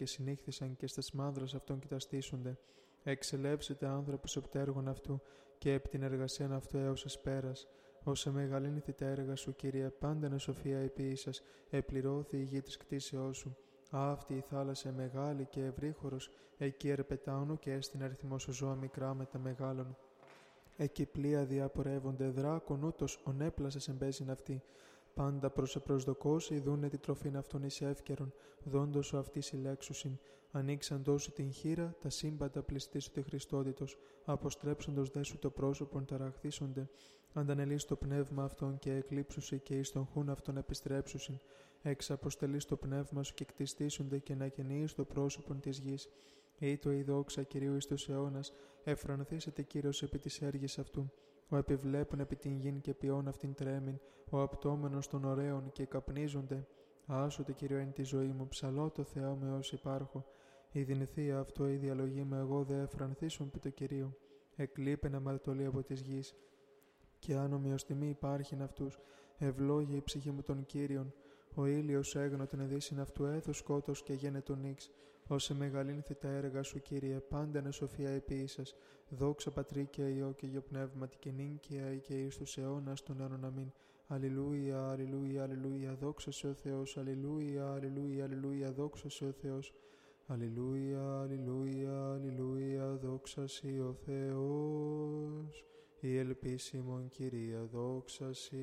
και συνήχθησαν και στα μάνδρα αυτών κοιταστήσονται. Εξελεύσετε άνθρωπος οπτέργων αυτού και επ' την εργασία αυτού έως εσπέρας. Όσε μεγαλύνθη τα έργα σου, Κύριε, πάντα σοφία επίησας, επληρώθη η γη της κτίσεώς σου. Αυτή η θάλασσα μεγάλη και ευρύχωρος, εκεί ερπετάωνο και έστειν αριθμό σου ζώα μικρά με τα μεγάλων. Εκεί πλοία διαπορεύονται δράκον ούτως ονέπλασες εμπέζιν αυτή. Πάντα προς προσδοκώσει δούνε τη τροφήν αυτόν εις εύκαιρον, δόντος ο αυτής συλλέξουσιν. Ανοίξαν τόσο την χείρα, τα σύμπαντα πληστήσου τη Χριστότητος, αποστρέψοντος δε σου το πρόσωπον ταραχθήσονται. Αντανελείς το πνεύμα αυτόν και εκλείψουσι και εις τον χούν αυτόν επιστρέψουσιν. Εξ αποστελείς το πνεύμα σου και κτιστήσονται και να καινείς το πρόσωπον της γης. Ή το η δόξα Κυρίου εις τους αιώνας, εφρανθήσετε Κύριος επί της έργης αυτού. Ο επιβλέπουν επί την γην και ποιόν αυτήν τρέμην, ο απτόμενος των ωραίων και καπνίζονται. Άσοτε Κύριο εν τη ζωή μου, ψαλώ το Θεό με όσοι υπάρχω. Η δυνηθία αυτό η διαλογή με εγώ δε εφρανθήσουν επί το Κυρίο. Εκλείπεν αμαρτωλή από της γης. Και αν ομοιοστιμή υπάρχει αυτούς, ευλόγη η ψυχή μου των Κύριων. Ο ήλιος έγνω την εδύσιν αυτού έθω σκότος και γένε τον νίξ. Όσε μεγαλύνθη τα έργα σου, Κύριε, πάντα είναι σοφία επί Δόξα Πατρί και Υιό και Υιό Πνεύματι και νύγκαια και εις τους αιώνας των αιώνων αμήν. Αλληλούια, αλληλούια, αλληλούια, δόξα σε ο Θεός. Αλληλούια, αλληλούια, αλληλούια, δόξα σε ο Θεός. Αλληλούια, αλληλούια, αλληλούια, δόξα σε ο Θεός. Η ελπίσιμον Κυρία, δόξα σε.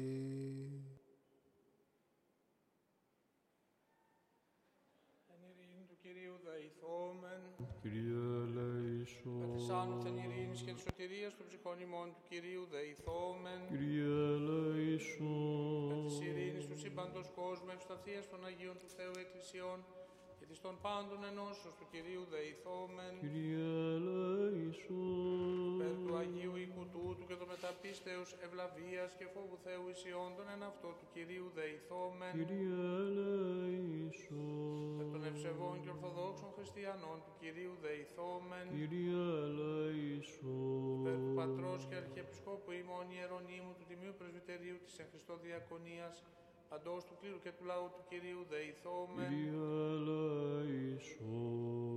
Κύριε ελέησον. Καθισάνωθεν ειρήνης και της σωτηρίας των ψυχών ημών του Κυρίου δεηθόμεν. Κύριε ελέησον. Με της ειρήνης του σύμπαντος κόσμου ευσταθίας των Αγίων του Θεού Εκκλησιών και της των πάντων ενώσεως του Κυρίου δεηθόμεν. Κύριε ελέησον. Περ του Αγίου οίκου τούτου και το μεταπίστεως ευλαβίας και φόβου Θεού εισιόντων εν αυτό του Κυρίου δεηθόμεν. Κύριε ελέησον. Περ των ευσεβών και ορθοδόξων χριστιανών του Κυρίου δεηθόμεν. Κύριε ελέησον. Περ του Πατρός και Αρχιεπισκόπου ημών Ιερονίμου του Τιμίου Πρεσβυτερίου της εν Χριστώ Διακονίας παντός του κλήρου και του λαού του Κυρίου δεηθόμεν. Κύριε ελέησον.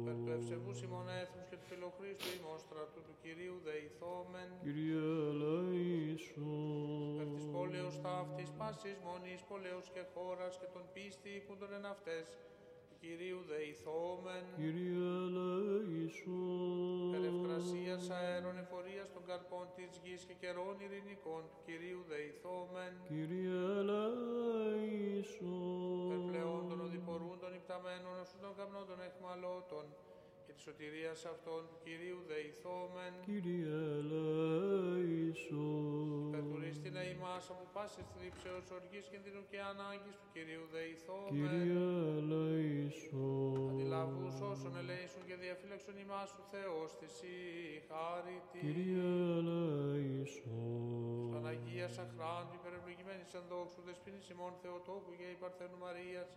Περ του ευσεβούς ημών έθνους και του φιλοχρίστου ημών στρατού του Κυρίου δεηθόμεν. Κύριε ελέησον. Περ της πόλεως ταύτης πάσης μονής πόλεως και χώρας και των πίστη οίκουντων εν αυτές του Κυρίου δεηθόμεν. Κύριε ελέησον. Περ ευκρασίας αέρων εφορίας των καρπών της γης και καιρών ειρηνικών του Κυρίου δεηθόμεν. Κύριε ελέησον. Περ πλεόν των οδηπορούντων υπταμένων όσο των καπνών των εχμαλώτων και της σωτηρίας αυτών του Κυρίου δεηθόμεν. Κύριε Περτουρίστην ημάς από πάσης θλίψεως, οργής κινδύνου και ανάγκης του Κυρίου δεηθόμεν. Κύριε ελέησον. Αντιλαβούς όσων ελέησουν και διαφύλαξον ημάς του Θεός της η χάρητη. Κύριε ελέησον. Παναγία Σαχράντου, υπερευλογημένης εν δόξου, δεσποινής ημών Θεοτόκου και υπαρθένου Μαρίας,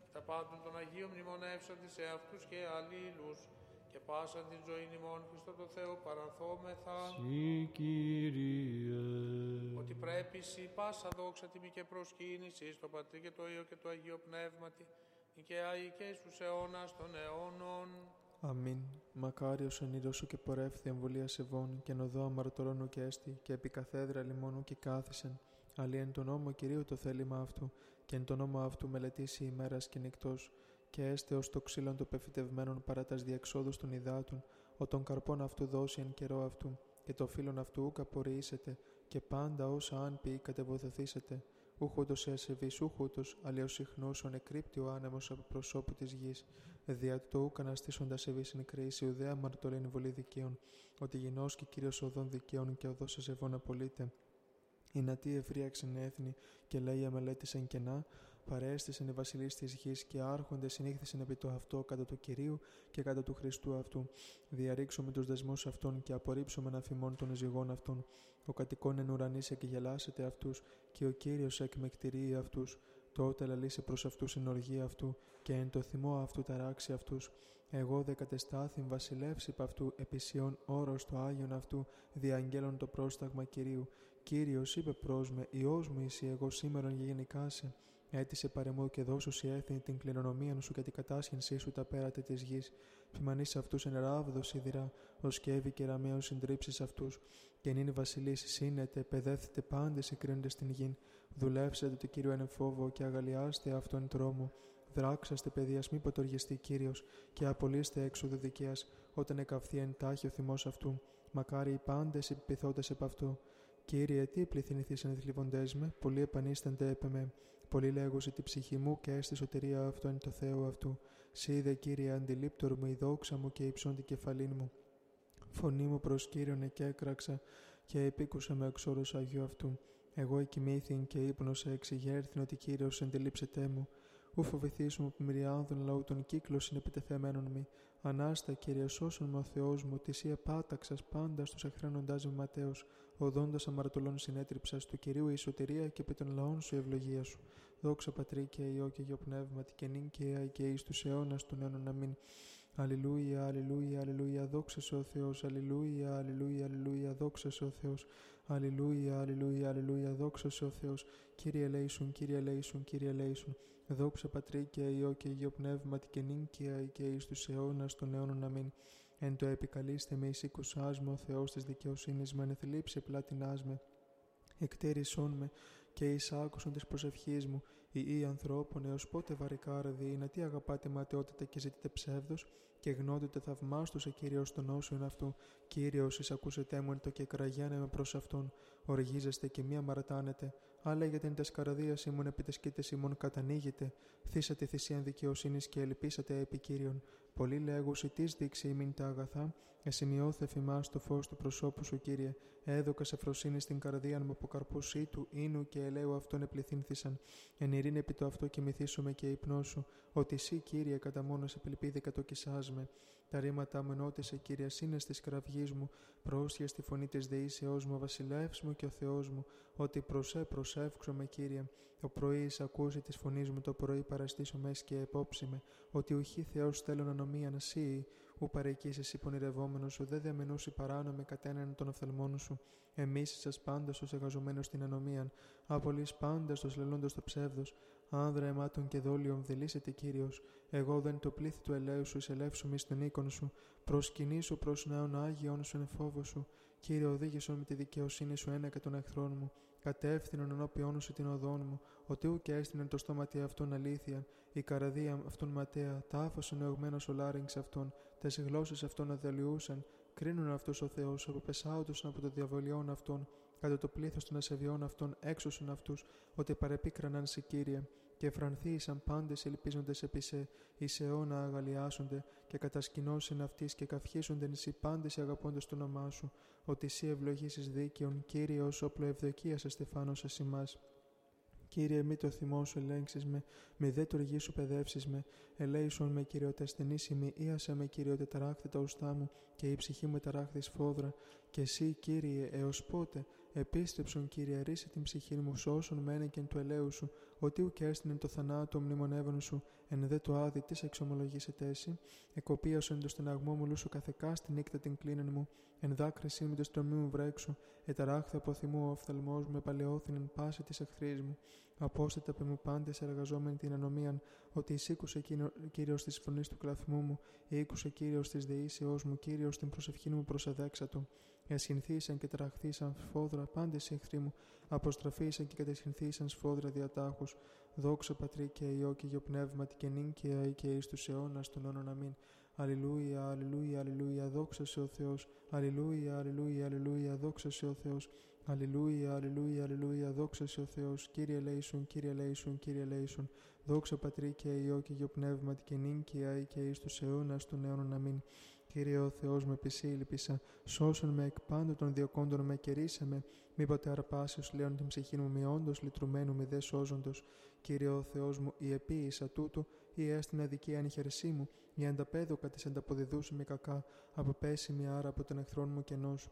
και τα πάντων των Αγίων μνημονεύσαντη σε αυτούς και αλλήλους, και πάσαν την ζωή ημών Χριστό το Θεό παραθόμεθα, Συ Κύριε. ότι πρέπει σοι πάσα δόξα τιμή και προσκύνησης στο Πατρί και το Υιό και το Αγίο Πνεύματι, και αεί και εις τους αιώνας των αιώνων. Αμήν. Μακάριος εν ήρωσο και πορεύθη εμβολία σεβών και νοδό αμαρτωρώνου και έστη και επί καθέδρα λιμόνου και κάθισεν. Αλλή εν τον νόμο Κυρίου το θέλημα αυτού και εν τον νόμο αυτού μελετήσει ημέρας και νυχτός και έστε ως το ξύλον το πεφυτευμένον παρά τας διεξόδους των υδάτων, ο των καρπών αυτού δώσει εν καιρό αυτού και το φύλλον αυτού ούκ απορριήσετε και πάντα όσα αν πει κατεβοθεθήσετε. Ούχουτος εσεβής, ούχουτος, αλλιώς συχνούς ο νεκρύπτει ο άνεμος από προσώπου της γης. Δια το ούκ αναστήσοντας ευής εν κρίση, ουδέα αμαρτωλήν βολή δικαίων, ότι γινός και κύριος οδών δικαίων και οδός εσεβών απολύτε. Η νατή ευρίαξεν έθνη και λέει αμελέτησεν κενά, παρέστησεν οι βασιλείς της γης και άρχοντες συνήχθησεν επί το αυτό κατά του Κυρίου και κατά του Χριστού αυτού. Διαρρήξουμε τους δεσμούς αυτών και απορρίψουμε αφημών των ζυγών αυτών. Ο κατοικών εν ουρανής εκγελάσετε αυτούς και ο Κύριος εκμεκτηρεί αυτούς. Τότε λαλήσει προς αυτούς στην οργή αυτού και εν το θυμό αυτού ταράξει αυτούς. Εγώ δε κατεστάθην βασιλεύς υπ' αυτού επισιών όρος το Άγιον αυτού διαγγέλων το πρόσταγμα Κυρίου. Κύριος είπε προς με, Υιός μου είσαι εγώ σήμερον γενικάσε. Έτησε παρεμού και δώσου σε έθνη την κληρονομία σου και την κατάσχυνσή σου τα πέρατη της γης. Φημανείς αυτούς εν ράβδο σιδηρά, ω κέβη και ραμαίο συντρίψεις αυτούς. Και νυν βασιλείς σύνετε, παιδεύθετε πάντες εκρίνοντε στην γη. Δουλεύσετε το κύριο εν φόβο και αγαλιάστε αυτόν τρόμο. Δράξαστε παιδείας μη ποτοργιστεί κύριος, και απολύστε έξοδο δικαίας, όταν εκαυθεί εν τάχει ο θυμός αυτού. Μακάρι οι πάντες επιπιθώντε επ' αυτού. Κύριε, τι πληθυνηθήσαν θλιβοντές με, πολλοί επανίστανται έπεμε. Πολύ λέγωσε τη ψυχή μου και έστι σωτηρία αυτό είναι το Θεό αυτού. Σίδε Κύριε αντιλήπτορ μου η δόξα μου και υψών την κεφαλήν μου. Φωνή μου προς Κύριον έκραξα και επίκουσα με εξόρους Αγίου αυτού. Εγώ εκοιμήθην και ύπνος εξηγέρθην ότι Κύριος εντελείψετέ μου. Ου φοβηθήσου που μυριάδων λαού των κύκλων είναι επιτεθεμένων μη. Ανάστα, Κύριε, σώσον με ο Θεός μου, τη πάταξα πάντα στου εχρένοντά με Ματέο. Οδόντας αμαρτωλών συνέτριψα του κυρίου η σωτηρία και επί των λαών σου ευλογία σου. Δόξα πατρί και ιό και γιο πνεύματι και νυν και αι και εις τους αιώνας των αιώνων αμήν. Αλληλούια, αλληλούια, αλληλούια, δόξα σε ο Θεός, αλληλούια, αλληλούια, αλληλούια, δόξα σε ο Θεός, αλληλούια, αλληλούια, αλληλούια, δόξα σε ο Θεός, Κύριε ελέησον, Κύριε ελέησον, Κύριε ελέησον, δόξα πατρί και ιό και γιο πνεύματι και νυν και αι και εις τους αιώνας των αιώνων αμήν. Εν το επικαλείστε με εις ο Θεός της δικαιοσύνης με ανεθλίψε πλάτινάς με, εκτέρισόν με και εις άκουσον της προσευχής μου, οι ή ανθρώπων έως πότε βαρικάρδι, να τι αγαπάτε ματαιότητα και ζητείτε ψεύδος, και γνώδετε θαυμάστοσε Κύριος τον όσον αυτού, Κύριος εις ακούσετε μου εν το και κραγιάνε με προς αυτόν, οργίζεστε και μία μαρατάνετε, αλλά για την τεσκαραδία ημών επί τες ημών κατανοίγετε, θύσατε θυσίαν δικαιοσύνης και ελπίσατε επί Κύριον. Πολλοί λέγουσι τι δείξει ημίν τα αγαθά, εσημειώθε φημά το φως του προσώπου σου, κύριε. Έδωκας σε φροσύνη στην καρδία μου από καρπού του, ίνου και ελαίου αυτόν επληθύνθησαν. Εν ειρήνη επί το αυτό κοιμηθήσουμε και υπνώσου, ότι εσύ, κύριε, κατά μόνος επιλπίδη κατοκισάσμε. Τα ρήματα μου ενώτησε, κύριε, σύνε τη κραυγής μου, πρόσια στη φωνή της δεήσεώ μου, βασιλεύς μου και ο Θεός μου, ότι προσέ προσεύξω κύριε. Το πρωί εισακούσει της φωνής μου, το πρωί παραστήσω μες και επόψη ότι ουχή Θεός θέλω να νομία να σύει, ου παρεκείς εσύ πονηρευόμενος σου, δε δεμενούσι παράνομη κατέναν των οφθαλμών σου. Εμείς σα πάντας ως εγαζομένο στην ανομίαν, απολύ πάντας ως λελούντος το ψεύδος, άνδρα αιμάτων και δόλιων δηλήσετε κύριος. Εγώ δεν το πλήθη του ελαίου σου εισελεύσου μη στον οίκον σου, προσκυνήσω προς νέων άγιον σου εν φόβο σου. Κύριε, οδήγησον με τη δικαιοσύνη σου ένα και των εχθρών μου, κατεύθυνον ενώπιόν σου την οδόν μου, ότι ουκ έστεινε το στόματι αυτόν αλήθεια, η καραδία αυτόν ματέα, τάφος νεωγμένο ο λάριγξ αυτόν, τες γλώσσες αυτόν αδελιούσαν, κρίνουν αυτό ο Θεός, αποπεσάωτο από το διαβολιών αυτών, κατά το πλήθος των ασεβιών αυτών έξωσον αυτούς, ότι παρεπίκραναν σε κύριε, και φρανθήσαν πάντες ελπίζοντες επί σε, εις αιώνα αγαλιάσονται, και κατασκηνώσιν αυτής και καυχήσονται νησί πάντες αγαπώντε το όνομά σου, ότι εσύ ευλογήσεις δίκαιον, κύριε, ως όπλο ευδοκίας στεφάνο εσημά. Κύριε, μη το θυμό σου ελέγξεις με, μη δε το σου παιδεύσεις με, ελέησον με κυριοτεστενήσιμη, ίασε με κυριοτεταράχθη τα ουστά μου, και η ψυχή με ταράχθη σφόδρα, και εσύ, κύριε, έως πότε, επίστεψον, κύριε, ρίσε την ψυχή μου, σώσον μένε και του ελαίου σου, ότι ουκ έστεινε το θανάτο μνημονεύον σου, εν δε το άδει, τι εξομολογήσετε εσύ, εκοπίασον το στεναγμό μου λούσου καθεκά στη νύχτα την κλίνεν μου, εν δάκρυσή με το στρωμί μου βρέξου, εταράχθη από θυμού ο οφθαλμός μου, επαλαιώθην πάση της εχθρής μου. Απόστατα πε μου πάντες εργαζόμενοι την ανομίαν, ότι εισήκουσε κύριο της φωνής του κλαθμού μου, ήκουσε κύριος της δεήσεώς μου, κύριος την προσευχή μου προσεδέξατο. Εσυνθήσαν και τραχθήσαν σφόδρα πάντες οι εχθροί μου, αποστραφήσαν και κατεσυνθήσαν σφόδρα διατάχους. Δόξα πατρί και ιό και γιο πνεύματι και νυν και αή και εις τους αιώνας των όνων αμήν. Αλληλούια, αλληλούια, αλληλούια, δόξα σε ο Θεός. Αλληλούια, αλληλούια, αλληλούια, δόξα σε ο Θεός. Αλληλούια, αλληλούια, αλληλούια, δόξα σε ο Θεός. Κύριε Λέισον, κύριε Λέισον, κύριε Λέισον. Δόξα πατρί και ιό και γιο πνεύματι και νυν και αή και εις τους αιώνας των αιώνων αμήν. Κύριε ο Θεός με επισήλπισα, σώσον με εκ πάντων των διοκόντων με με, μη ποτέ αρπάσεως λέον την ψυχή μου μη όντως λυτρωμένου μη δε σώζοντος. Κύριε ο Θεός μου, η επίησα τούτο, ή έστειν αδική ανηχερσή μου, η ανταπέδοκα της ανταποδιδούσε με κακά, από πέσιμη άρα από τον εχθρόν μου κενός.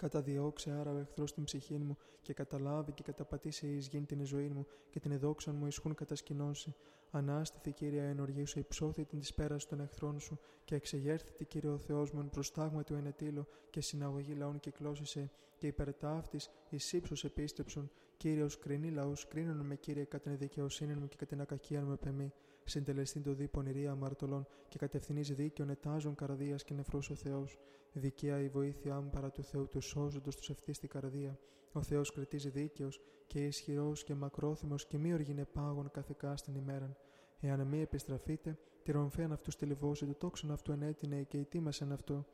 Καταδιώξε άρα ο εχθρός την ψυχή μου και καταλάβει και καταπατήσει ει γίνει την ζωή μου και την εδόξαν μου ισχούν κατασκηνώσει. Ανάστηθη κύριε ενοργή σου, υψώθη την της πέρα των εχθρών σου και εξεγέρθητη κύριε ο Θεός μου εν προστάγμα του ενετήλου και συναγωγή λαών κυκλώσισε και υπερτάφτη εις ύψου επίστεψον. Κύριο κρινή λαού, κρίνον με κύριε κατά την δικαιοσύνη μου και κατά την ακακία μου επεμή. Συντελεστήν το δίπον ηρία αμαρτωλών και κατευθυνεί δίκαιον ετάζων καρδίας και νεφρός ο Θεός. Δικαία η βοήθειά μου παρά του Θεού του σώζοντος τους ευθύς στην καρδία. Ο Θεός κριτίζει δίκαιος και ισχυρός και μακρόθυμος και μη οργινε πάγων καθεκά στην ημέραν. Εάν μη επιστραφείτε, τη ρομφέαν αυτούς τη λιβώση του τόξον αυτού ενέτεινε και ετοίμασαν αυτό.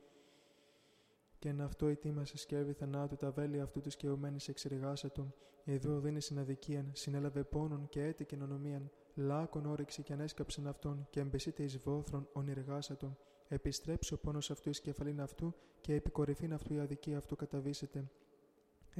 Και εν αυτό ετοίμασε σκεύη θανάτου τα βέλη αυτού της καιωμένης εξεργάσατον. Εδώ δίνει συναδικίαν, συνέλαβε πόνον και έτηκε νονομίαν. Λάκων όρεξη και ανέσκαψεν αυτόν και εμπεσίτε εις βόθρων ονειργάσατον. Επιστρέψει ο πόνος αυτού εις κεφαλήν αυτού και επικορυφήν αυτού η αδικία αυτού καταβήσετε.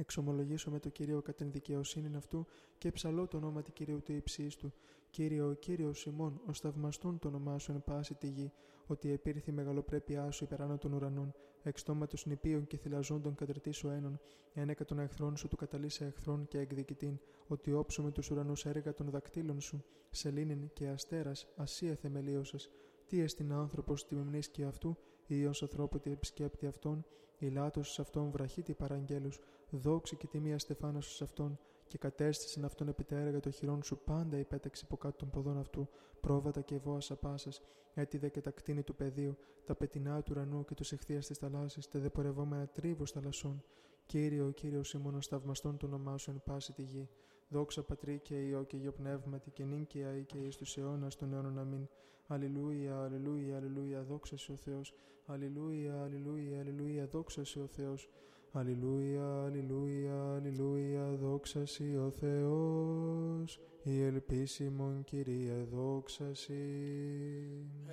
Εξομολογήσω με το Κύριο κατά την δικαιοσύνη αυτού και ψαλώ το όνομα του Κυρίου του υψή του. Κύριο, ο Κύριο Σιμών, ω θαυμαστούν το όνομά σου εν πάση τη γη, ότι επήρθη μεγαλοπρέπειά σου υπεράνω των ουρανών, εξτόματο νηπίων και θυλαζόντων κατρετή ο έναν, ένεκα των εχθρών σου του καταλήσα εχθρών και εκδικητήν, ότι όψουμε τους ουρανούς έργα των δακτύλων σου, σελήνην και αστέρας, ασία θεμελίωσα. Τι έστειν άνθρωπος τη μνήσκη αυτού, ή ως ανθρώπου τη επισκέπτη αυτών, η λάτος σε αυτόν βραχίτη παραγγέλους, δόξη και τιμία στεφάνα σε αυτόν, και κατέστησεν αυτόν επί τα έργα των χειρών σου πάντα υπέταξε από κάτω των ποδών αυτού, πρόβατα και βόα απάσα, έτιδε και τα κτίνη του πεδίου, τα πετεινά του ουρανού και τους εχθεία τη θαλάσση, τα δεπορευόμενα τρίβου θαλασσών. Κύριο, κύριο ήμουν θαυμαστών το όνομά σου εν πάση τη γη. Δόξα πατρί και ιό και γιο πνεύματι και νυν και αή και εις τους αιώνας των αιώνων αμήν. Αλληλούια, αλληλούια, αλληλούια, δόξα σε ο Θεός. Αλληλούια, αλληλούια, αλληλούια, δόξα σε ο Θεός. Αλληλούια, αλληλούια, αλληλούια, δόξα σε ο Θεός. Η ελπίσιμον Κυρία, δόξα σε.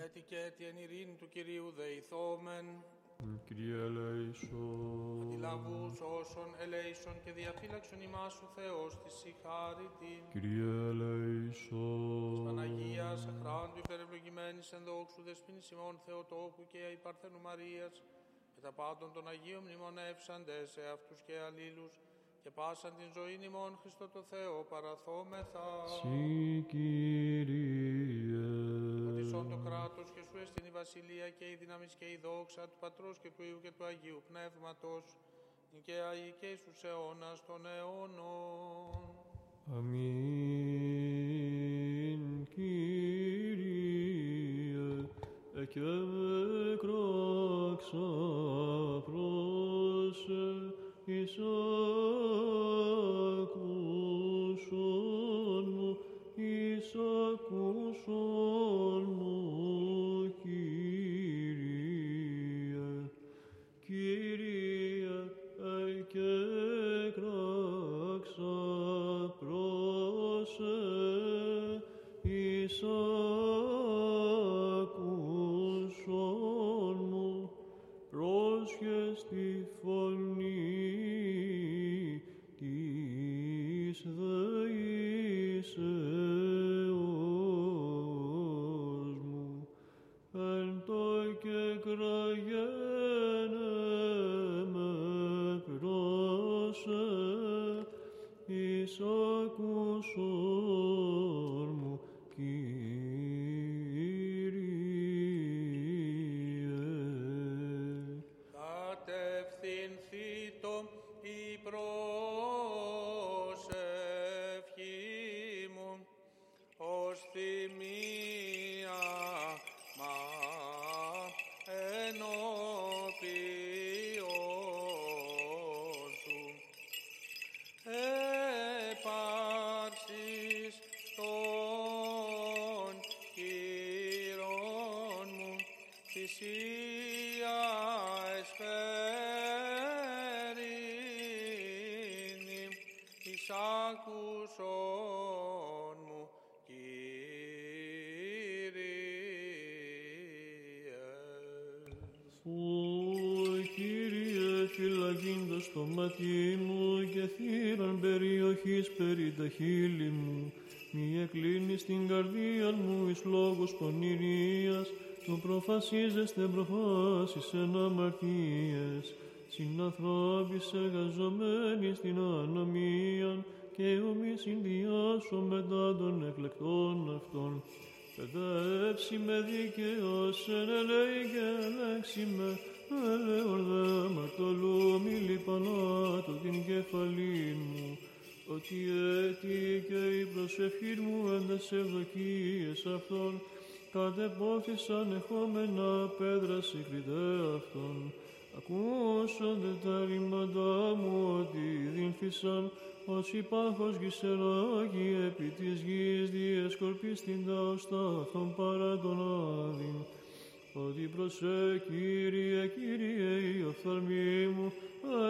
Έτι και έτι εν ειρήνη του Κυρίου δεηθόμεν. Κύριε ελέησον. Αντιλαβούς όσων ελέησον και διαφύλαξον ημάς ο Θεός της συγχάρητη. Κύριε ελέησον. Παναγίας, αχράντου υπερευλογημένης εν δόξου δεσποίνης ημών Θεοτόκου και υπαρθένου Μαρίας, και τα πάντων των Αγίων μνημονεύσαντες σε αυτούς και αλλήλους, και πάσαν την ζωή ημών Χριστό το Θεό παραθόμεθα. Συ Κύριε. Ότι σών το κράτος και σου εστιν η βασιλεία και η δύναμη και η δόξα του Πατρός και του Υιού και του Αγίου Πνεύματος, και αεί και εις τους αιώνας των αιώνων. Αμήν, Κύριε, και με κράξα πρόσε εις το μάτι μου και θύραν περιοχής περί τα χείλη μου, μη εκλίνεις την καρδία μου εις λόγος πονηρίας, το προφασίζεστε προφάσεις εν αμαρτίες. συνανθρώπης εργαζομένοι στην ανομία και ομοί συνδυάσω μετά των εκλεκτών αυτών. Παιδεύσει με δίκαιος, ελέη και ελέξει με, ελέον δε μαρτωλού μη λιπανάτω την κεφαλή μου, ότι έτη και η προσευχή μου εν τες ευδοκίες αυτών, κατεπόθησαν εχόμενα πέδρα συγκριτέ αυτών. Ακούσονται τα ρήματά μου ότι δίνθησαν ως υπάρχος γησεράγει επί της γης διεσκορπής την ταωστά αυτών παρά τον άδειν. Ότι προσέ Κύριε, Κύριε η οφθαλμή μου,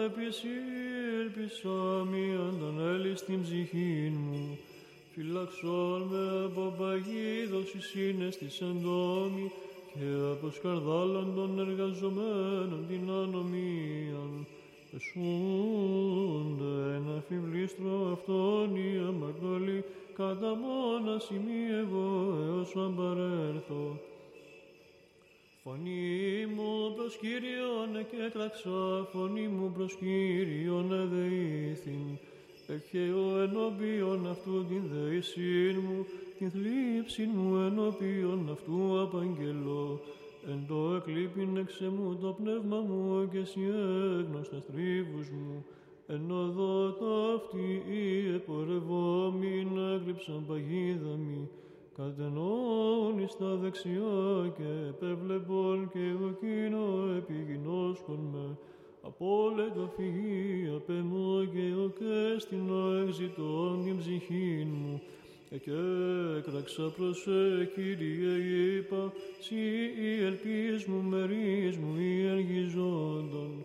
επισύρπησα μη αντανέλης στην ψυχή μου. Φυλαξόν με από παγίδος εις είναι στη σεντόμη και από σκαρδάλων των εργαζομένων την ανομίαν. Εσούνται ένα φιβλίστρο αυτόν η αμαρτωλή κατά μόνας σημεί εγώ έως να παρέλθω. Φωνή μου προς Κύριον εκέτραξα, φωνή μου προς Κύριον εδεήθην. Εχαίω ενώπιον αυτού την δεησήν μου, την θλίψη μου ενώπιον αυτού απαγγελώ. Εν το εκλείπειν εξ μου το πνεύμα μου και εσύ έγνωστα θρύβους μου. Εν οδό ταύτη οι επορευόμην έγρυψαν παγίδα μη. Κατενών εις τα δεξιά και επέβλεπον και εγώ κοινό επιγινώσκον με. Απόλετα φυγή απ' εμώ και ο και στην εξητών την ψυχήν μου. Και έκραξα προς ε, Κύριε είπα, σύ η ελπίς μου μερίς μου η εργιζόντων.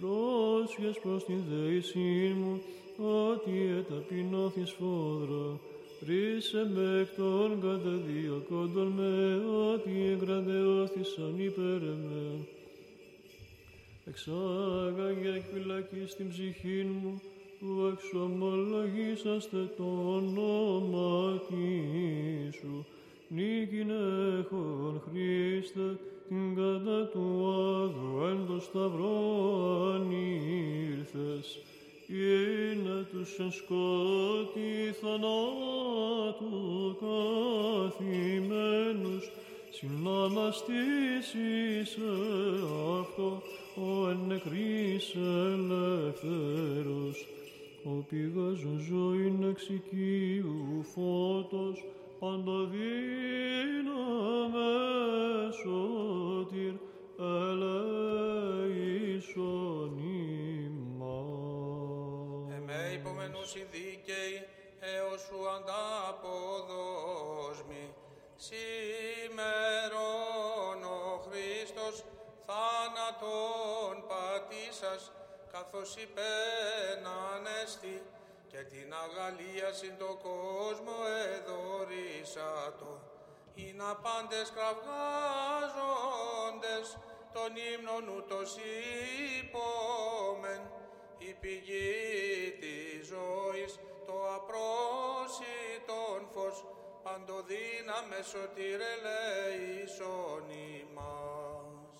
Πρόσχες προς την δέησή μου, ότι εταπεινώθης φόδρα. Ρίσε με εκ των καταδίωκόντων με, ότι εγκραντεώθησαν υπέρ εμέ. Εξάγαγε εκ φυλακή στην ψυχή μου, που εξομολογήσαστε το όνομα σου. Νίκην έχων Χριστέ, την κατά του άδρου εν το σταυρό ανήλθες. Είναι τους εν σκότη θανάτου καθημένους, συναναστήσεις αυτό ο εν νεκρής ελεύθερος. Ο πηγάζων ζωήν εξοικείου φώτος, παντοδύναμε σωτήρ, ελέησον ημάς. Εμέ υπομενούς οι δίκαιοι, έως σου ανταποδόσμοι. Σήμερον καθώς υπένανεστη και την αγαλία συν το κόσμο εδωρήσατο. Είναι να πάντες κραυγάζοντες των ύμνων ούτως υπόμεν, η πηγή της ζωής, το απρόσιτον φως, παντοδύναμες σωτήρ ελέησον ημάς.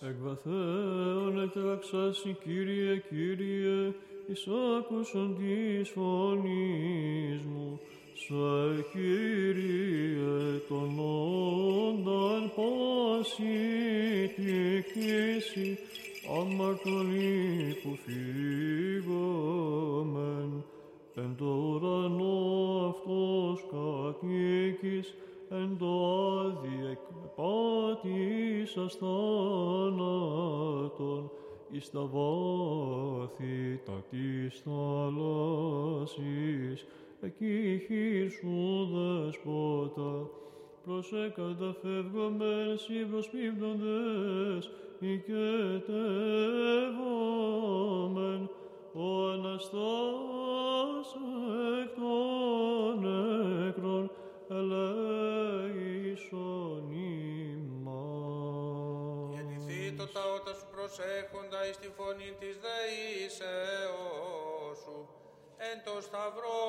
Εκ βαθέων ετραξάσι, Κύριε, Κύριε, εις άκουσον της φωνής μου. Σε Κύριε τον όνταν πάση τη κτήση, αμαρτωλή που φύγομεν. Εν το ουρανό αυτός κατοίκης, εν το άδει εκπάτησας θάνατον, εις τα βάθη τα της θάλασσης, εκεί χείρ σου δεσπότα, προς εκαταφεύγομεν σοι προσπίπτοντες, οικετεύομεν, ο Αναστάς εκ των νεκρών, ελέησον τα ότα σου προσέχοντα εις τη φωνή της δεήσεώς σου, εν το σταυρό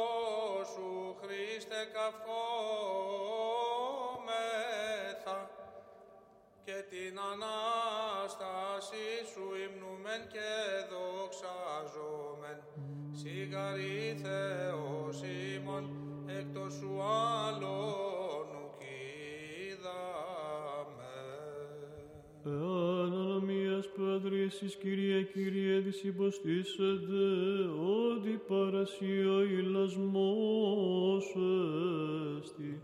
σου, Χριστέ καυχόμεθα, και την Ανάσταση σου υμνούμεν και δοξάζομεν. Σιγαρή Θεός ημών, εκτός σου άλλον ανομίας Πατρίσης, Κύριε, Κύριε, της υποστήσετε, ότι παρασία ηλασμός εστι.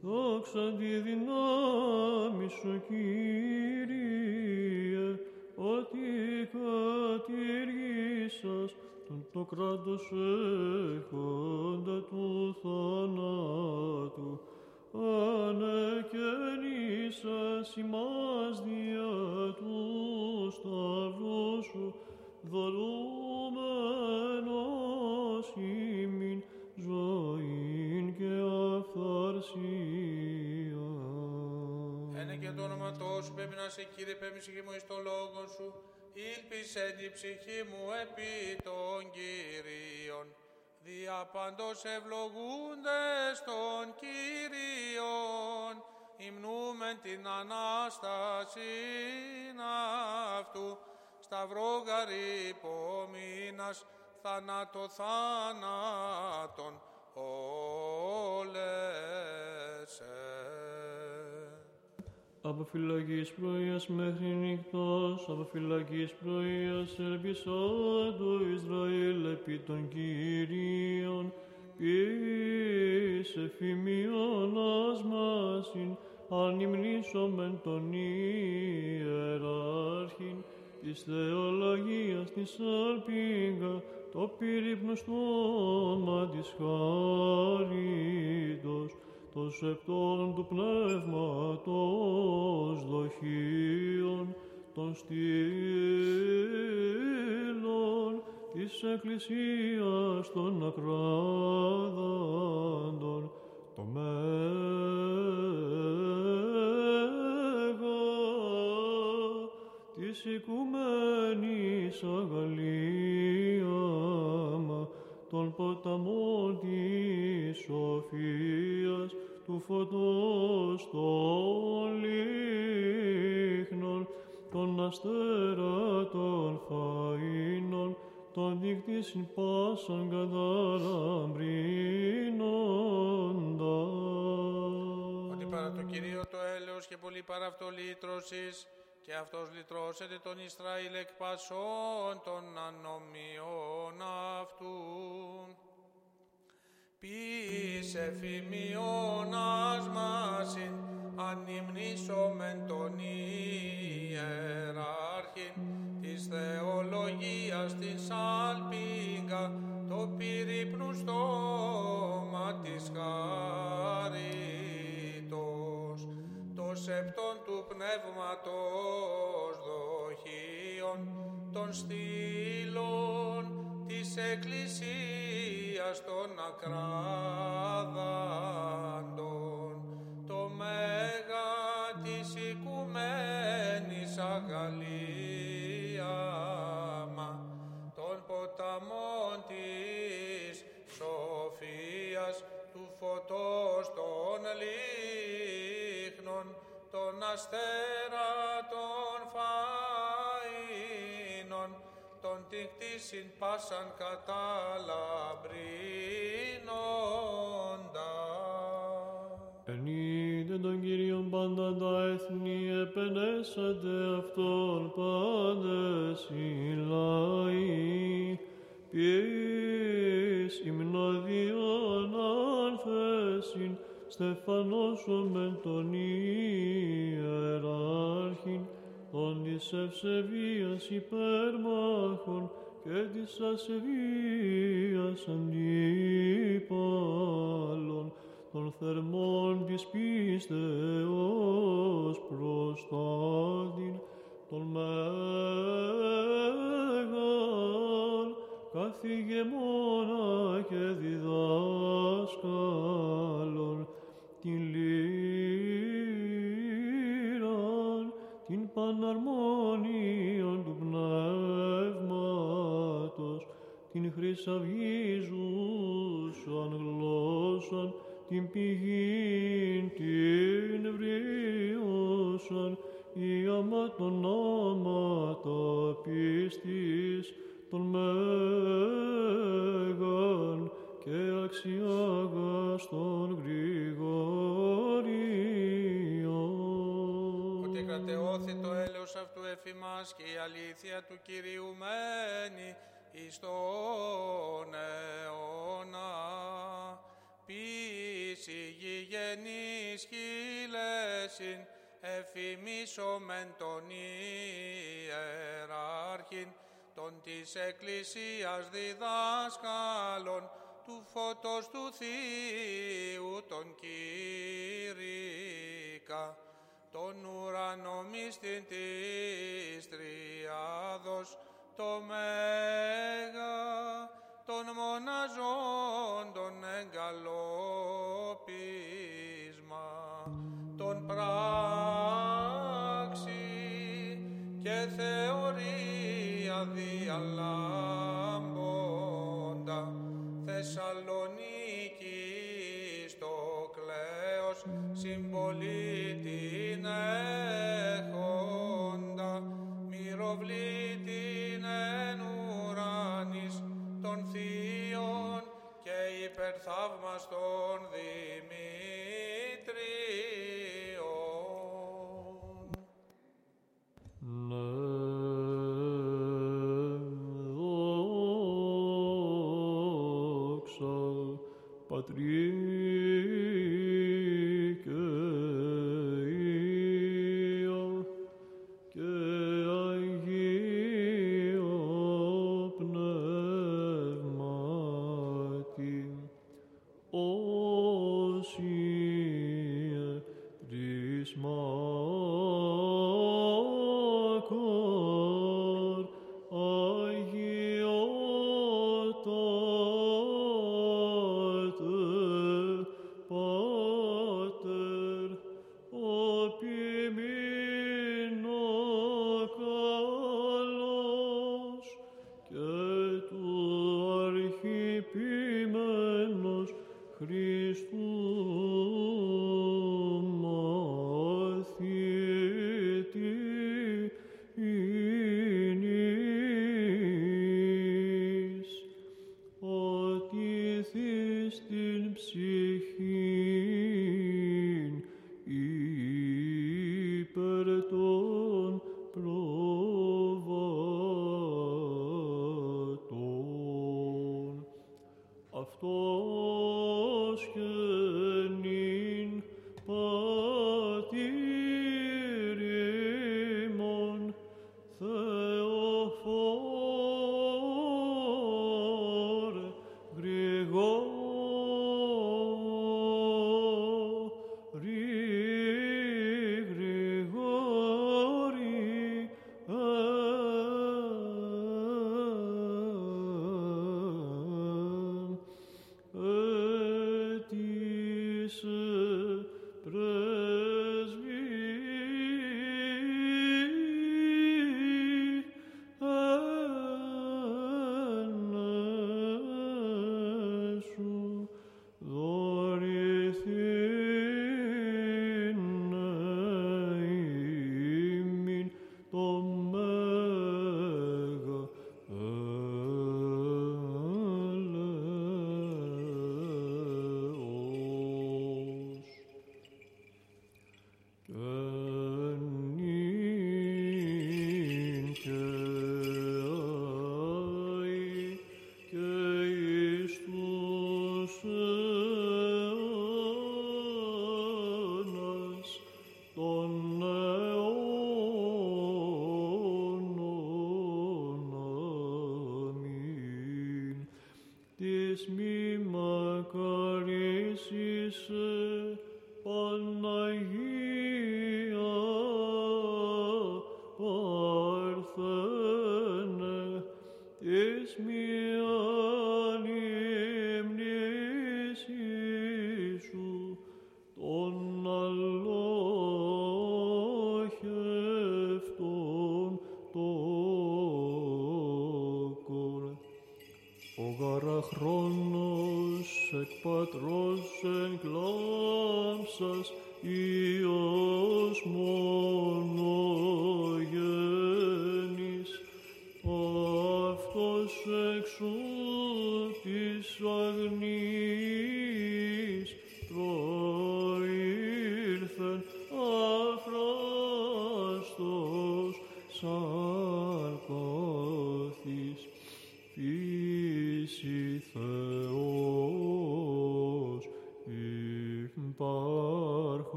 Δόξα τη δυνάμει σου, Κύριε, ότι κατηργήσας τον το κράτος έχοντα Κύριε ψυχή μου εις το λόγο σου, ήλπισε την ψυχή μου επί των Κυρίων. Δια παντός ευλογούντες των Κύριων, υμνούμεν την Ανάσταση αυτού, σταυρό γαρυπομήνας, θάνατο θάνατον, φυλακής πρωίας μέχρι νυχτός, από φυλακής πρωίας ελπισόν το Ισραήλ επί των Κυρίων, ποιήσε φημιών ασμάσιν, ανυμνήσομεν τον ιεράρχην, της θεολογίας της αλπίγα, το πυρύπνο στόμα της χαρίτος, το σεπτόν του πνεύματος δοχείων των στήλων της Εκκλησίας των ακράδαντων, το μέγα της οικουμένης αγαλίαμα των ποταμών της σοφίας του φωτός των λίχνων, των αστέρατων φαΐνων, των δίκτυσιν πάσαν καταλαμπρίνοντα. Ότι παρά το Κυρίο το έλεος και πολύ παρά αυτό λύτρωσης, και αυτός λυτρώσεται τον Ισραήλ εκ πασών των ανομιών αυτού. Ποιήσε φημιώνας μάσιν, ανυμνήσομεν τον ιεράρχην, της θεολογίας της αλπίγα, το πυρύπνου στόμα της χαρίτος, το σεπτόν του πνεύματος δοχείων, των στήλων της Εκκλησίας των ακράδαντων, το μέγα της οικουμένης αγαλίαμα, των ποταμών της σοφίας, του φωτός των λίχνων, των αστέρατων των τικτήσιν πάσαν καταλαμπρίνοντα. Ενείτε τον Κύριον πάντα τα έθνη, επενέσατε Αυτόν πάντες οι λαοί. Ποιείς υμναδιών άνθεσιν, στεφανώσομεν τον ιεράρχην, των της ευσεβίας υπερμάχων και της ασεβίας ονόματα πίστης των Μέγαν και αξιάγαστον Γρηγορίων. Ότι κρατεώθη το έλεος αυτού εφημάς και η αλήθεια του Κυρίου μένει εις τον εφημίσομεν τον ιεράρχην των της Εκκλησίας διδάσκαλων του φώτος του Θείου τον Κύρικα τον ουρανό μυστην της Τριάδος το Μέγα των μοναζών τον εγκαλόπισμα τον πράξη διαλάμποντα Θεσσαλονίκη στο κλαίος συμπολίτην έχοντα μυροβλήτην εν ουράνης των θείων και υπερθαύμαστον Δημήτριον. Πατρί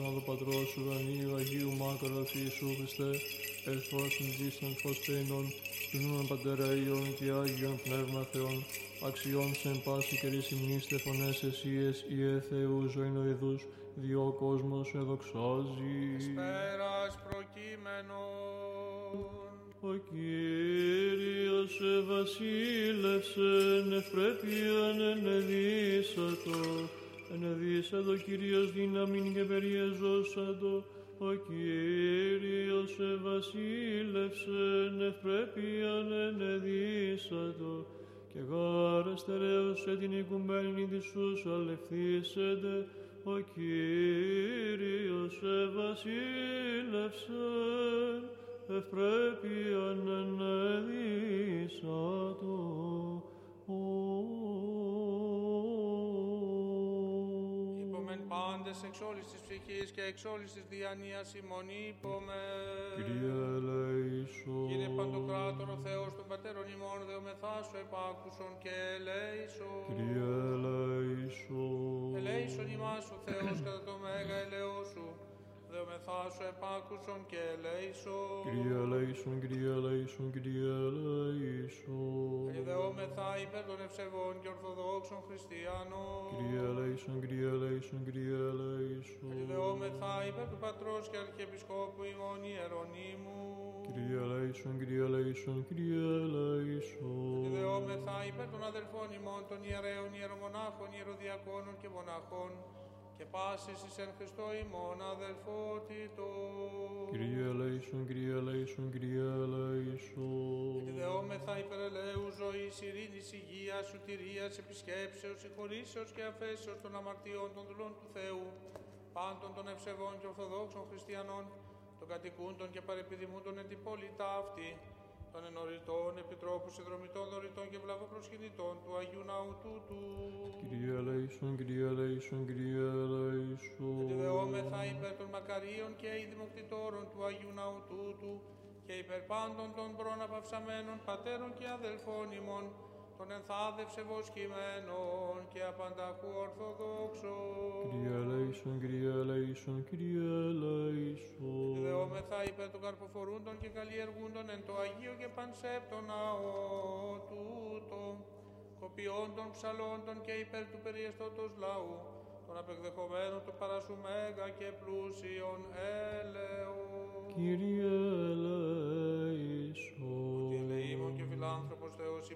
Αγία Σου, αξιονάδο Πατρός ουρανίου, Αγίου Μάκαρο Ιησού Χριστέ, ελφός των ζήσεων φως τένων, του νούμεν Πατέρα Υιών και Άγιον Πνεύμα Θεών, αξιών σε εν πάση καιρής υμνήστε φωνές εσίες, Ιε Θεού ζωηνοειδούς, διό ο κόσμος σε δοξάζει. Πέρας προκείμενον. Ο Κύριος σε βασίλευσεν, ευπρέπειαν ενεδίσατο, ενεδίσατο Κύριος δύναμιν και περιεζώσατο, ο Κύριος σε βασίλευσεν, ευπρέπειαν ενεδίσατο, και γάρα στερέωσε την οικουμένη της σούς αλευθύσετε, ο Κύριος σε βασίλευσεν, ευπρέπειαν ενεδίσατο. Υπομεν εξ όλης της ψυχής και εξ όλης της διανοίας ημών υπομεν. Κύριε ελέησον. Κύριε Παντοκράτορο Θεός των Πατέρων ημών δεομεθά σου επάκουσον και ελέησον. Κύριε ελέησον. Ελέησον ημάς ο Θεός κατά το μέγα ελαιό σου. Δεομεθά σου επάκουσον και ελέησον. Κύριε ελέησον, Κύριε ελέησον, Κύριε ελέησον. Εδεόμεθα υπέρ των ευσεβών και ορθοδόξων χριστιανών. Κύριε ελέησον, Κύριε ελέησον, Κύριε ελέησον. Εδεόμεθα υπέρ του Πατρός και Αρχιεπισκόπου ημών Ιερονίμου. Κύριε ελέησον, Κύριε ελέησον, Κύριε ελέησον. Εδεόμεθα υπέρ των αδελφών ημών των ιερέων, ιερομονάχων, ιεροδιακόνων και μοναχών και πάσης εις εν Χριστώ ημών αδελφότητο. Κύριε ελέησον, Κύριε ελέησον, Κύριε ελέησον. Εδεόμεθα υπέρ ελέου ζωής, ειρήνης, υγείας, σωτηρίας, επισκέψεως, συγχωρήσεως και αφέσεως των αμαρτιών των δουλών του Θεού, πάντων των ευσεβών και ορθοδόξων χριστιανών, των κατοικούντων και παρεπιδημούντων εν την πόλη ταύτη, των ενωριτών, επιτρόπους, συνδρομητών, δωρητών και βλαβοπροσκυνητών του Αγίου Ναού τούτου. Κύριε ελέησον, Κύριε ελέησον, Κύριε ελέησον. Εδεόμεθα υπέρ των μακαρίων και ειδημοκτητόρων του Αγίου Ναού τούτου και υπέρ πάντων των προναπαυσαμένων πατέρων και αδελφών ημών, των ενθάδευσε βοσκημένων και απανταχού ορθοδόξων. Κύριε ελέησον, Κύριε ελέησον, Κύριε ελέησον. Δεόμεθα υπέρ των καρποφορούντων και καλλιεργούντων εν το Αγίο και Πανσέπτο ναό τούτο, κοπιών των ψαλόντων και υπέρ του περιεστώτος λαού, των απεκδεχομένων του παρασού μέγα και πλούσιων έλεος. Κύριε ελέησον. Ότι ελεήμων και φιλάνθρωπος Θεός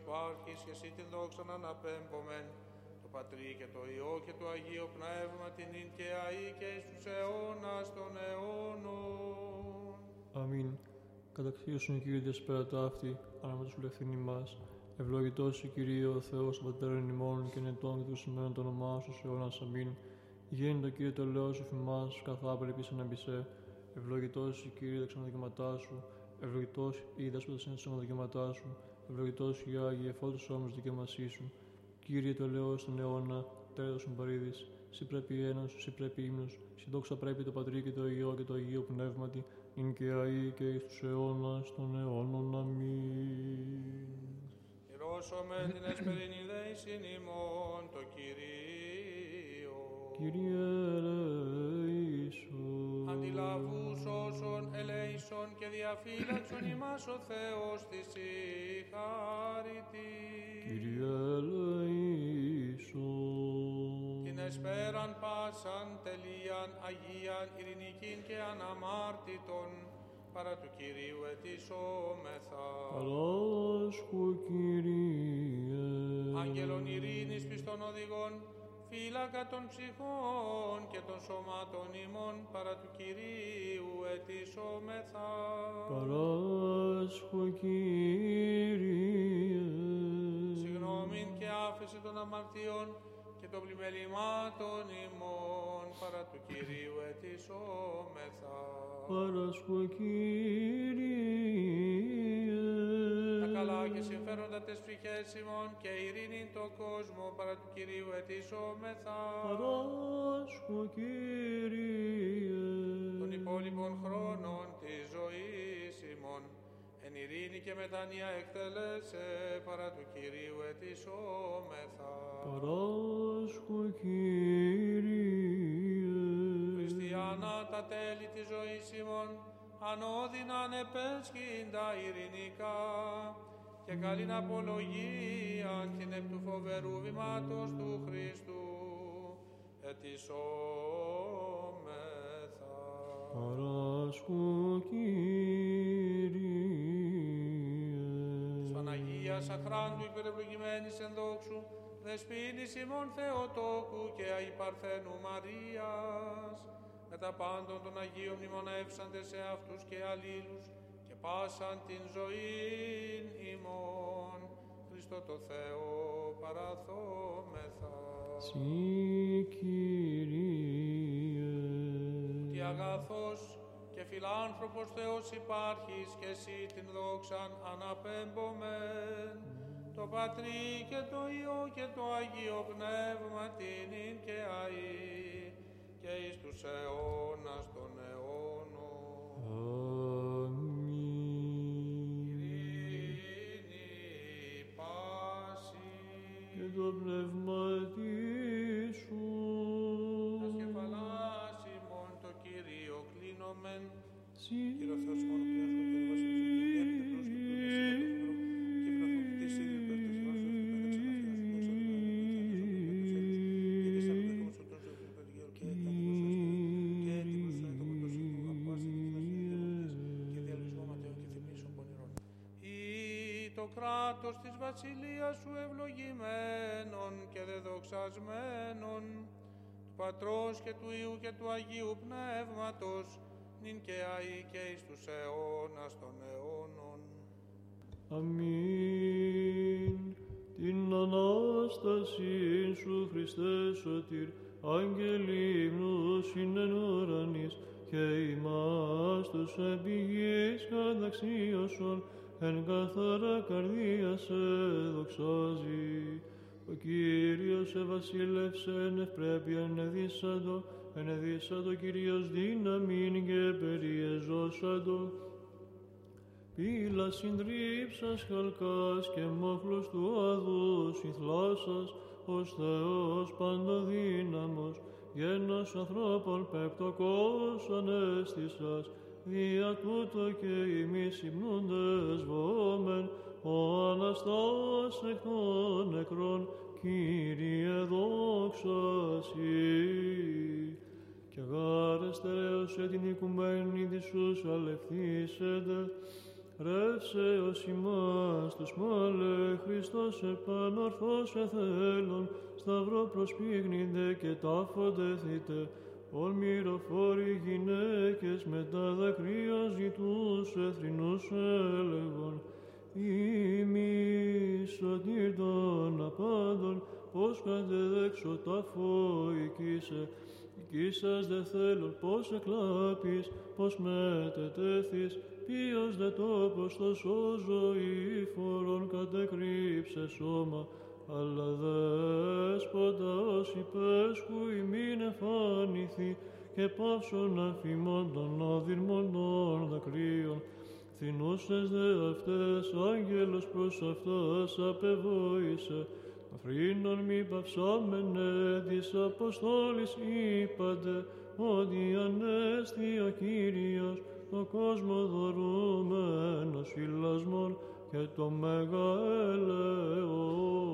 υπάρχεις και εσύ την δόξα να αναπέμπομεν, το Πατρί και το Υιό και το Αγίο Πνεύμα την ίν και αή και εις τους αιώνας των αιώνων. Αμήν. Καταξίωσον Κύριε διασπέρα ταύτη, ανά με τους βουλευθύνοι μας, Ευλογητός η Κυρία ο Θεός των Πατέρων ημών και νετών και του σημαίνων το όνομά σου σε αιώνας αμήν. Γέννητο Κύριε το λέω σου φημάς, καθά πρέπει να μπισέ. Ευλογητός η Κύριε τα ξαναδικαιματά σου, ευλογητός η δέσποτα εν ξαναδικαιματά σου, ευλογητός η Άγιε εφότους όμως δικαιωμασί σου. Κύριε το λέω στον αιώνα, τέλος παρήδης, Συ πρέπει ένας, συ πρέπει ύμνος, συ δόξα πρέπει το Πατρί και το Υιό και το Αγίο Πνεύματι, ειν και αεί και εις τους αιώνας των αιώνων. Αμήν. Ηρώσομαι την εσπερινιδέησιν ημών το Κυρίο. Κύριε ελέησον. Αντιλαβούς όσων ελέησον και διαφύλαξον ημάς ο Θεός της η χάρητη. Κύριε ελέησον. Την εσπέραν πάσαν τελείαν Αγίαν ειρηνικήν και αναμάρτητον παρά του Κυρίου ετήσομεθα. Παράσκου Κύριε. Άγγελον ειρήνης πιστών οδηγών, φύλακα των ψυχών και των σωμάτων ημών παρά του Κυρίου ετήσομεθα. Παράσκου Κύριε. Συγγνώμην και άφεση των αμαρτιών και των πλημελημάτων ημών παρά του Κυρίου ετήσομεθα. Παράσκου Κύριε. Τα καλά και συμφέροντα τες ψυχές ημών και ειρήνη το κόσμο παρά του Κυρίου ετήσομεθα. Παράσκου Κύριε. των υπόλοιπων χρόνων της ζωής ημών, εν ειρήνη και μετανία εκτελέσε παρά του Κυρίου ετήσομεθα. Παράσκου Κύριε. Χριστιανά τα τέλη της ζωής ημών, ανώδυνα ανεπέσχυντα ειρηνικά, και καλήν απολογία την επ' του φοβερού βήματος του Χριστού, ετήσομεθα. Παράσκου Κύριε. Παναγίας Αχράντου υπερευλογημένης εν δόξου, δεσποίνης ημών Θεοτόκου και αϊπαρθένου Μαρίας, με τα πάντων των Αγίων μνημονεύσαντες σε αυτούς και αλλήλους, και πάσαν την ζωήν ημών, Χριστό το Θεό παραθόμεθα. Συ Κύριε. Τι αγαθός και φιλάνθρωπος Θεός υπάρχεις και εσύ την δόξαν αναπέμπομεν. Το Πατρί και το Υιό και το Αγίο Πνεύμα την ειν και αΐ και εις τους αιώνας των αιώνων. Αμήν. Ειρήνη πάση. Και το πνεύμα το κράτος της βασιλείας σου ευλογημένων και δεδοξασμένων, του Πατρός και του Υιού και του Αγίου Πνεύματος, νυν και αεί και εις τους αιώνας των αιώνων. Αμήν. Την Ανάσταση σου Χριστέ σωτήρ, άγγελοι υμνούσιν εν ουρανής, και ημάς τους επιγείς καταξίωσον, εν καθαρά καρδία σε δοξάζει. Ο Κύριος εβασίλευσε εν ευπρέπειαν εδίσαντο, εν εδίσαντο Κύριος δύναμιν και περιεζώσαντο. Πύλας συντρίψας χαλκάς και μόχλος του αδού συνθλάσσας, ως Θεός παντοδύναμος, γένος ανθρώπων πεπτοκός ανέστησας, δια τούτο και ημείς υμνούντες βόμεν, ο Αναστάς εκ των νεκρών, Κύριε δόξα Σοι. Και γάρε στερέωσε την οικουμένη της σου αλευθύσετε, Ρεύσε ως ημάς τους μάλε, Χριστός επανορθώς εθέλων, σταυρό προσπίγνυνται και τάφοντεθείτε, ολμυροφόροι γυναίκες με τα δακρύα ζητούς εθρινούς έλεγον, ημί σωτήρ των απάντων, πως κατεδέξω τα φοηκήσε, οικήσας δε θέλω, πως εκλάπεις, πως μετετέθεις, ποιος δε τόπος το σώζω ή φορών κατεκρύψε σώμα, αλλά δέσποτας ως υπέσχου ημίν εφάνηθη και πάυσον αφημών των οδυρμών των δακρύων. Θυνούσες δε αυτές, άγγελος προς αυτάς απεβόησε, Αφρίνων μη παυσάμενε της Αποστόλης είπατε, ότι ανέστη ο Κύριος, το κόσμος δωρούμενος φυλασμών και το μέγα ελεός.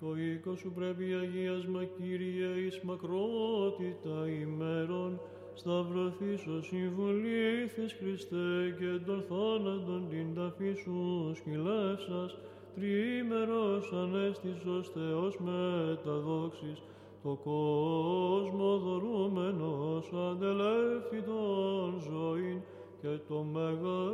Το οίκο σου πρέπει αγίασμα, Κύριε, εις μακρότητα ημέρων, σταυρωθείς ο συμβουλήθης Χριστέ και των θάνατον την ταφή σου σκυλεύσας, τριήμερος ανέστησος Θεός μεταδόξης, το κόσμο δωρούμενος αντελεύθη τον ζωήν και το μεγαλεός.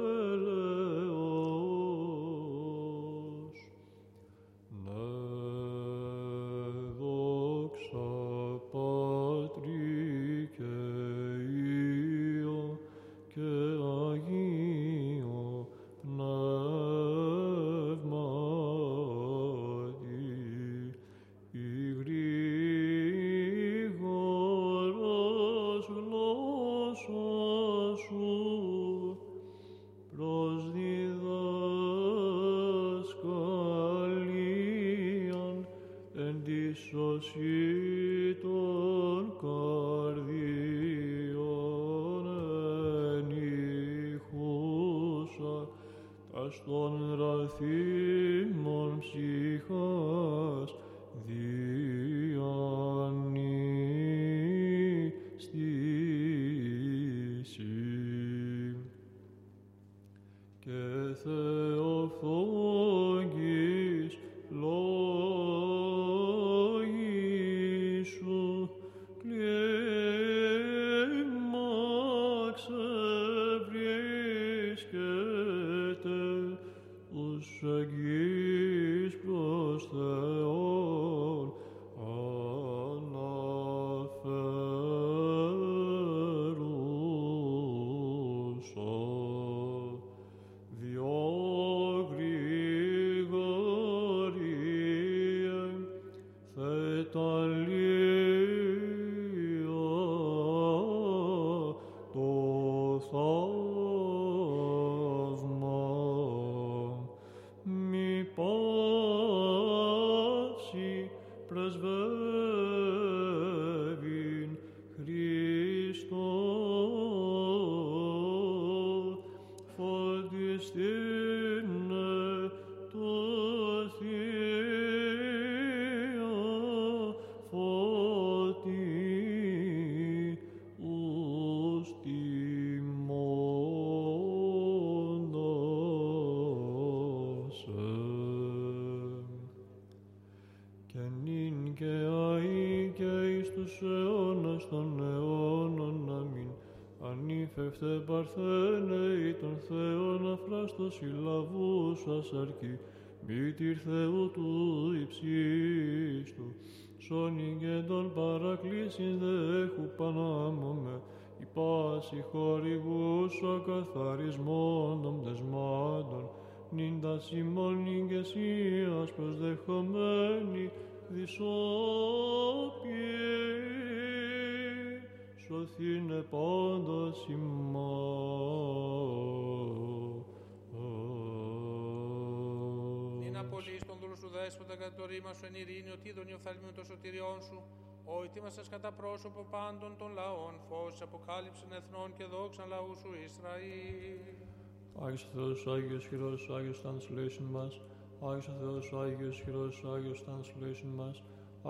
Συλλαβούσας αρκεί, μήτηρ Θεού του υψίστου, σώνει και τον παρακλήσιν δε έχου πανάμωμε, η πάση χορηγούσα καθαρισμόν των πτεσμάτων, νυν τα σημών ηγεσίας προσδεχομένη δυσόπιε σωθήνε πάντα Μην κατά το ρήμα σου εν ειρήνη, ότι τον οφθαλμίου των σωτηριών σου, ο ετοίμασας κατά πρόσωπο πάντων των λαών, φως αποκάλυψεν εθνών και δόξαν λαού σου Ισραήλ. Άγιος ο Θεός, Άγιος χειρός, Άγιος Translation μας. Άγιος ο Θεός, Άγιος χειρός, Άγιος Translation μας.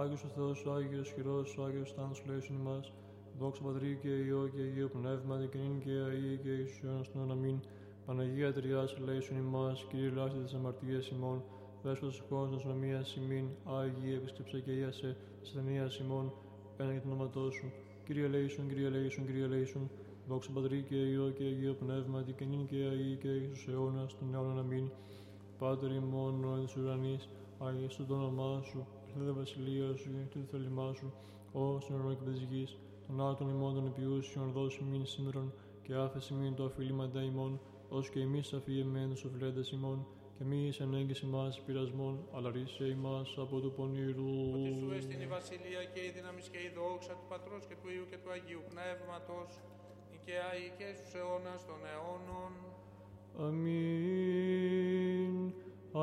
Άγιος ο Θεός, Άγιος χειρός, Άγιος Translation μας. Δόξα Πατρί και Υιό και Υιό Πνεύμα, και νυν και αεί και εις αιώνας των αμήν. Παναγία Τριάς, ελέησον ημάς, Κύριε λάστη της αμαρτίας ημών, δέσποτας χρόνος νοσομίας ημίν, Άγιε επισκέψε και ίασε, της ασθενείας ημών, πέναν για το όνοματό σου. Κύριε ελέησον, Κύριε ελέησον, Κύριε ελέησον, Δόξα Πατρί και Υιό και Αγίο Πνεύματι και νυν και αή και εις τους αιώνας των αιώνων αμήν. Πάτερ ημών ο εν της ουρανής, Άγιες το όνομά σου, έρθετε βασιλεία σου, και το θέλημά σου, ω στην ουρανό και της γης, των άτων ημών των επιούσιων δώσει μην σήμερον, και άφεση μην το αφιλήματα ημών, ως και εμείς αφιεμένους οφειλέντες ημών, και μη εις ανέγγιση μας πειρασμών, αλλά ρίσε ημάς από του πονηρού. Ότι σου έστειν η βασιλεία και η δύναμη και η δόξα του Πατρός και του Υιού και του Αγίου Πνεύματος, νικαία ή και στους αιώνας των αιώνων. Αμήν.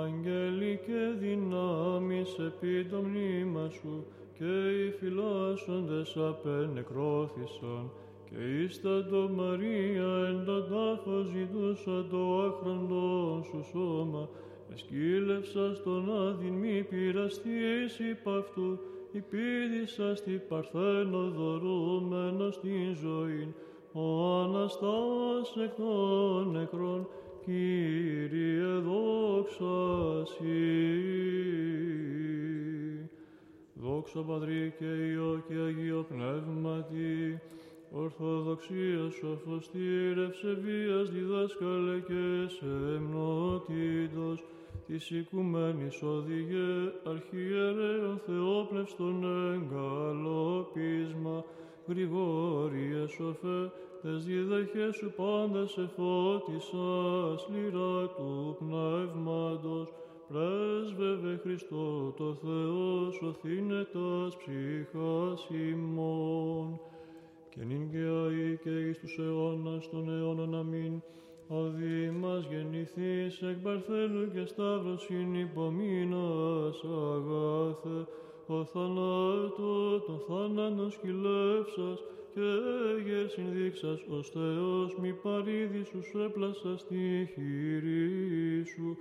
Αγγέλοι και δυνάμεις επί το μνήμα σου και οι φυλάσσοντες απενεκρώθησαν και ήστα το Μαρία εν το τάφο ζητούσα το άχραντο σου σώμα. Εσκύλευσα στον άδειν μη πειραστείς υπ' αυτού. Υπήδησα στη παρθένο δωρούμενο στην ζωή. Ο Αναστάς εκ των νεκρών Κύριε δόξα Σοι. Δόξα Πατρί και Υιό και Αγίο Πνεύματι, Ορθοδοξίας σοφοστήρευσε βίας διδάσκαλε και σεμνότητος, της οικουμένης οδηγέ αρχιερέων θεόπνευστον εγκαλοπίσμα, Γρηγόριε σοφέ, τες διδαχές σου πάντα σε φώτισας, λυρά του πνεύματος, πρέσβευε Χριστό το Θεό, σωθήνε τας ψυχάς ημών. Και νυν και αεί και εις τους αιώνας των αιώνων αμήν, Αδί μας γεννηθείς εκ Παρθένου και Σταύρωσιν υπομείνας αγάθε, ο θανάτω τον θάνατον σκυλεύσας και γερ συνδείξας ως Θεός μη παρήδη σου έπλασα στη χειρή σου,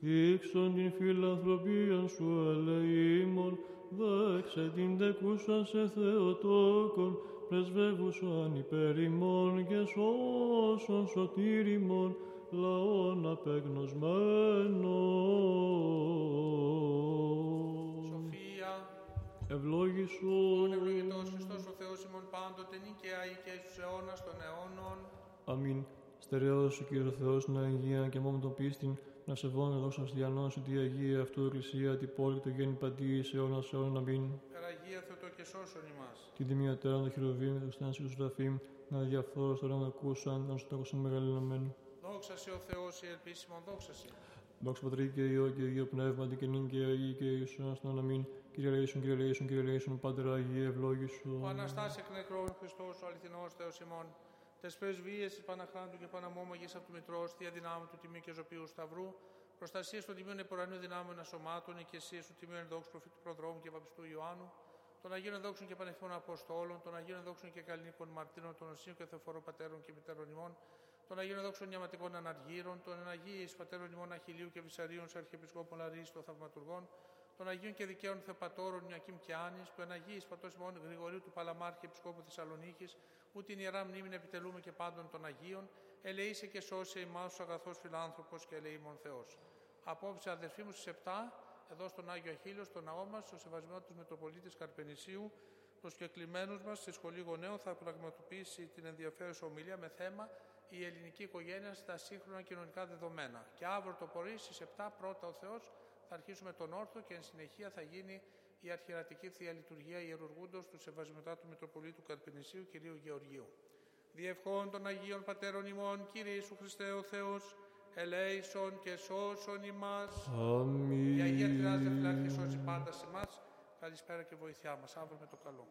δείξον την φιλανθρωπία σου ελεήμων, δέξε την τεκούσαν σε Θεοτόκον, πρεσβεύουσαν υπέρ ημών και σώσον σωτήριμον, λαόν απεγνωσμένον. Σοφία, Ευλόγησον. ευλογητός Χριστός ο Θεός ημών πάντοτε νικαία ή και στους αιώνας των αιώνων. Αμήν. Στερεός ο Κύριος Θεός να υγεία και μόνο τον πίστην, να σεβόν εδώ χριστιανών σου τη Αγία αυτού Εκκλησία, την πόλη και το γέννη παντή αιώνας αιώνας αμήν. Περαγία Θεοτό και σώσον ημάς. Την τιμή ατέρα των χειροβήμ, του στάνσι του Σραφήμ, να διαφθόρω στο να ακούσαν, να σου το ακούσαν μεγαλυναμέν. Δόξα σε ο Θεός η ελπίσιμον δόξα σε. Δόξα Πατρί και Υιό και Αγίο Πνεύμα, και νυν και Αγί και Ιησούς στον αμήν. Κύριε Λέησον, Κύριε Λέησον, Κύριε Λέησον, Πάτερ Αγίε, ευλόγησου. Ο Αναστάς εκ νεκρών Χριστός, ο αληθινός Θεός ημών, τες πρεσβείες της Παναχράντου και Παναμόμαγης από του Μητρός, θεία δυνάμου του Τιμίου και Ζωπίου Σταυρού, προστασίες των Τιμίων Επορανίου Δυνάμεων Ασωμάτων, οικεσίες του Τιμίου Ενδόξου Προφήτου Προδρόμου και Παπιστού Ιωάννου, των Αγίων Ενδόξων και Πανεθνών Αποστόλων, των Αγίων Ενδόξων και Καλλινικών Μαρτύρων, των Οσίων και Θεοφορών Πατέρων και Μητέρων ημών, των Αγίων Ενδόξων Νιαματικών Αναργύρων, των Εναγίης Πατέρων ημών Αχιλίου και Βυσαρίων σε Αρχιεπισκόπων Λαρίς των Θαυματουργών, των Αγίων και Δικαίων Θεοπατώρων Ιακήμ και Άνης, του Εναγίης Πατός ημών Γρηγορίου του Παλαμάρχη Επισκόπου Θεσσαλονίκης, που την ιερά μνήμη επιτελούμε και πάντων των Αγίων, ελεήσε και σώσε ημάς ο αγαθός φιλάνθρωπος και ελεήμων Θεός. Απόψε αδερφοί μου στις 7, εδώ στον Άγιο Αχίλιο, στο ναό μας, στο σεβασμό τους Μητροπολίτης Καρπενησίου, προσκεκλημένους μας στη Σχολή Γονέων θα πραγματοποιήσει την ενδιαφέρουσα ομιλία με θέμα η ελληνική οικογένεια στα σύγχρονα κοινωνικά δεδομένα. Και αύριο το πρωί στις 7 πρώτα ο Θεός θα αρχίσουμε τον όρθο και εν συνεχεία θα γίνει η αρχιερατική θεία λειτουργία ιερουργούντος του Σεβασμιωτά του Μητροπολίτου Καρπενησίου κυρίου Γεωργίου. Διευχών των Αγίων Πατέρων ημών, Κύριε Ιησού Χριστέ ο Θεός, ελέησον και σώσον ημάς. Αμήν. Η Αγία Τριάδα Φυλάρχη σώσει πάντα σε εμάς. Καλησπέρα και βοήθειά μας. Αύριο με το καλό.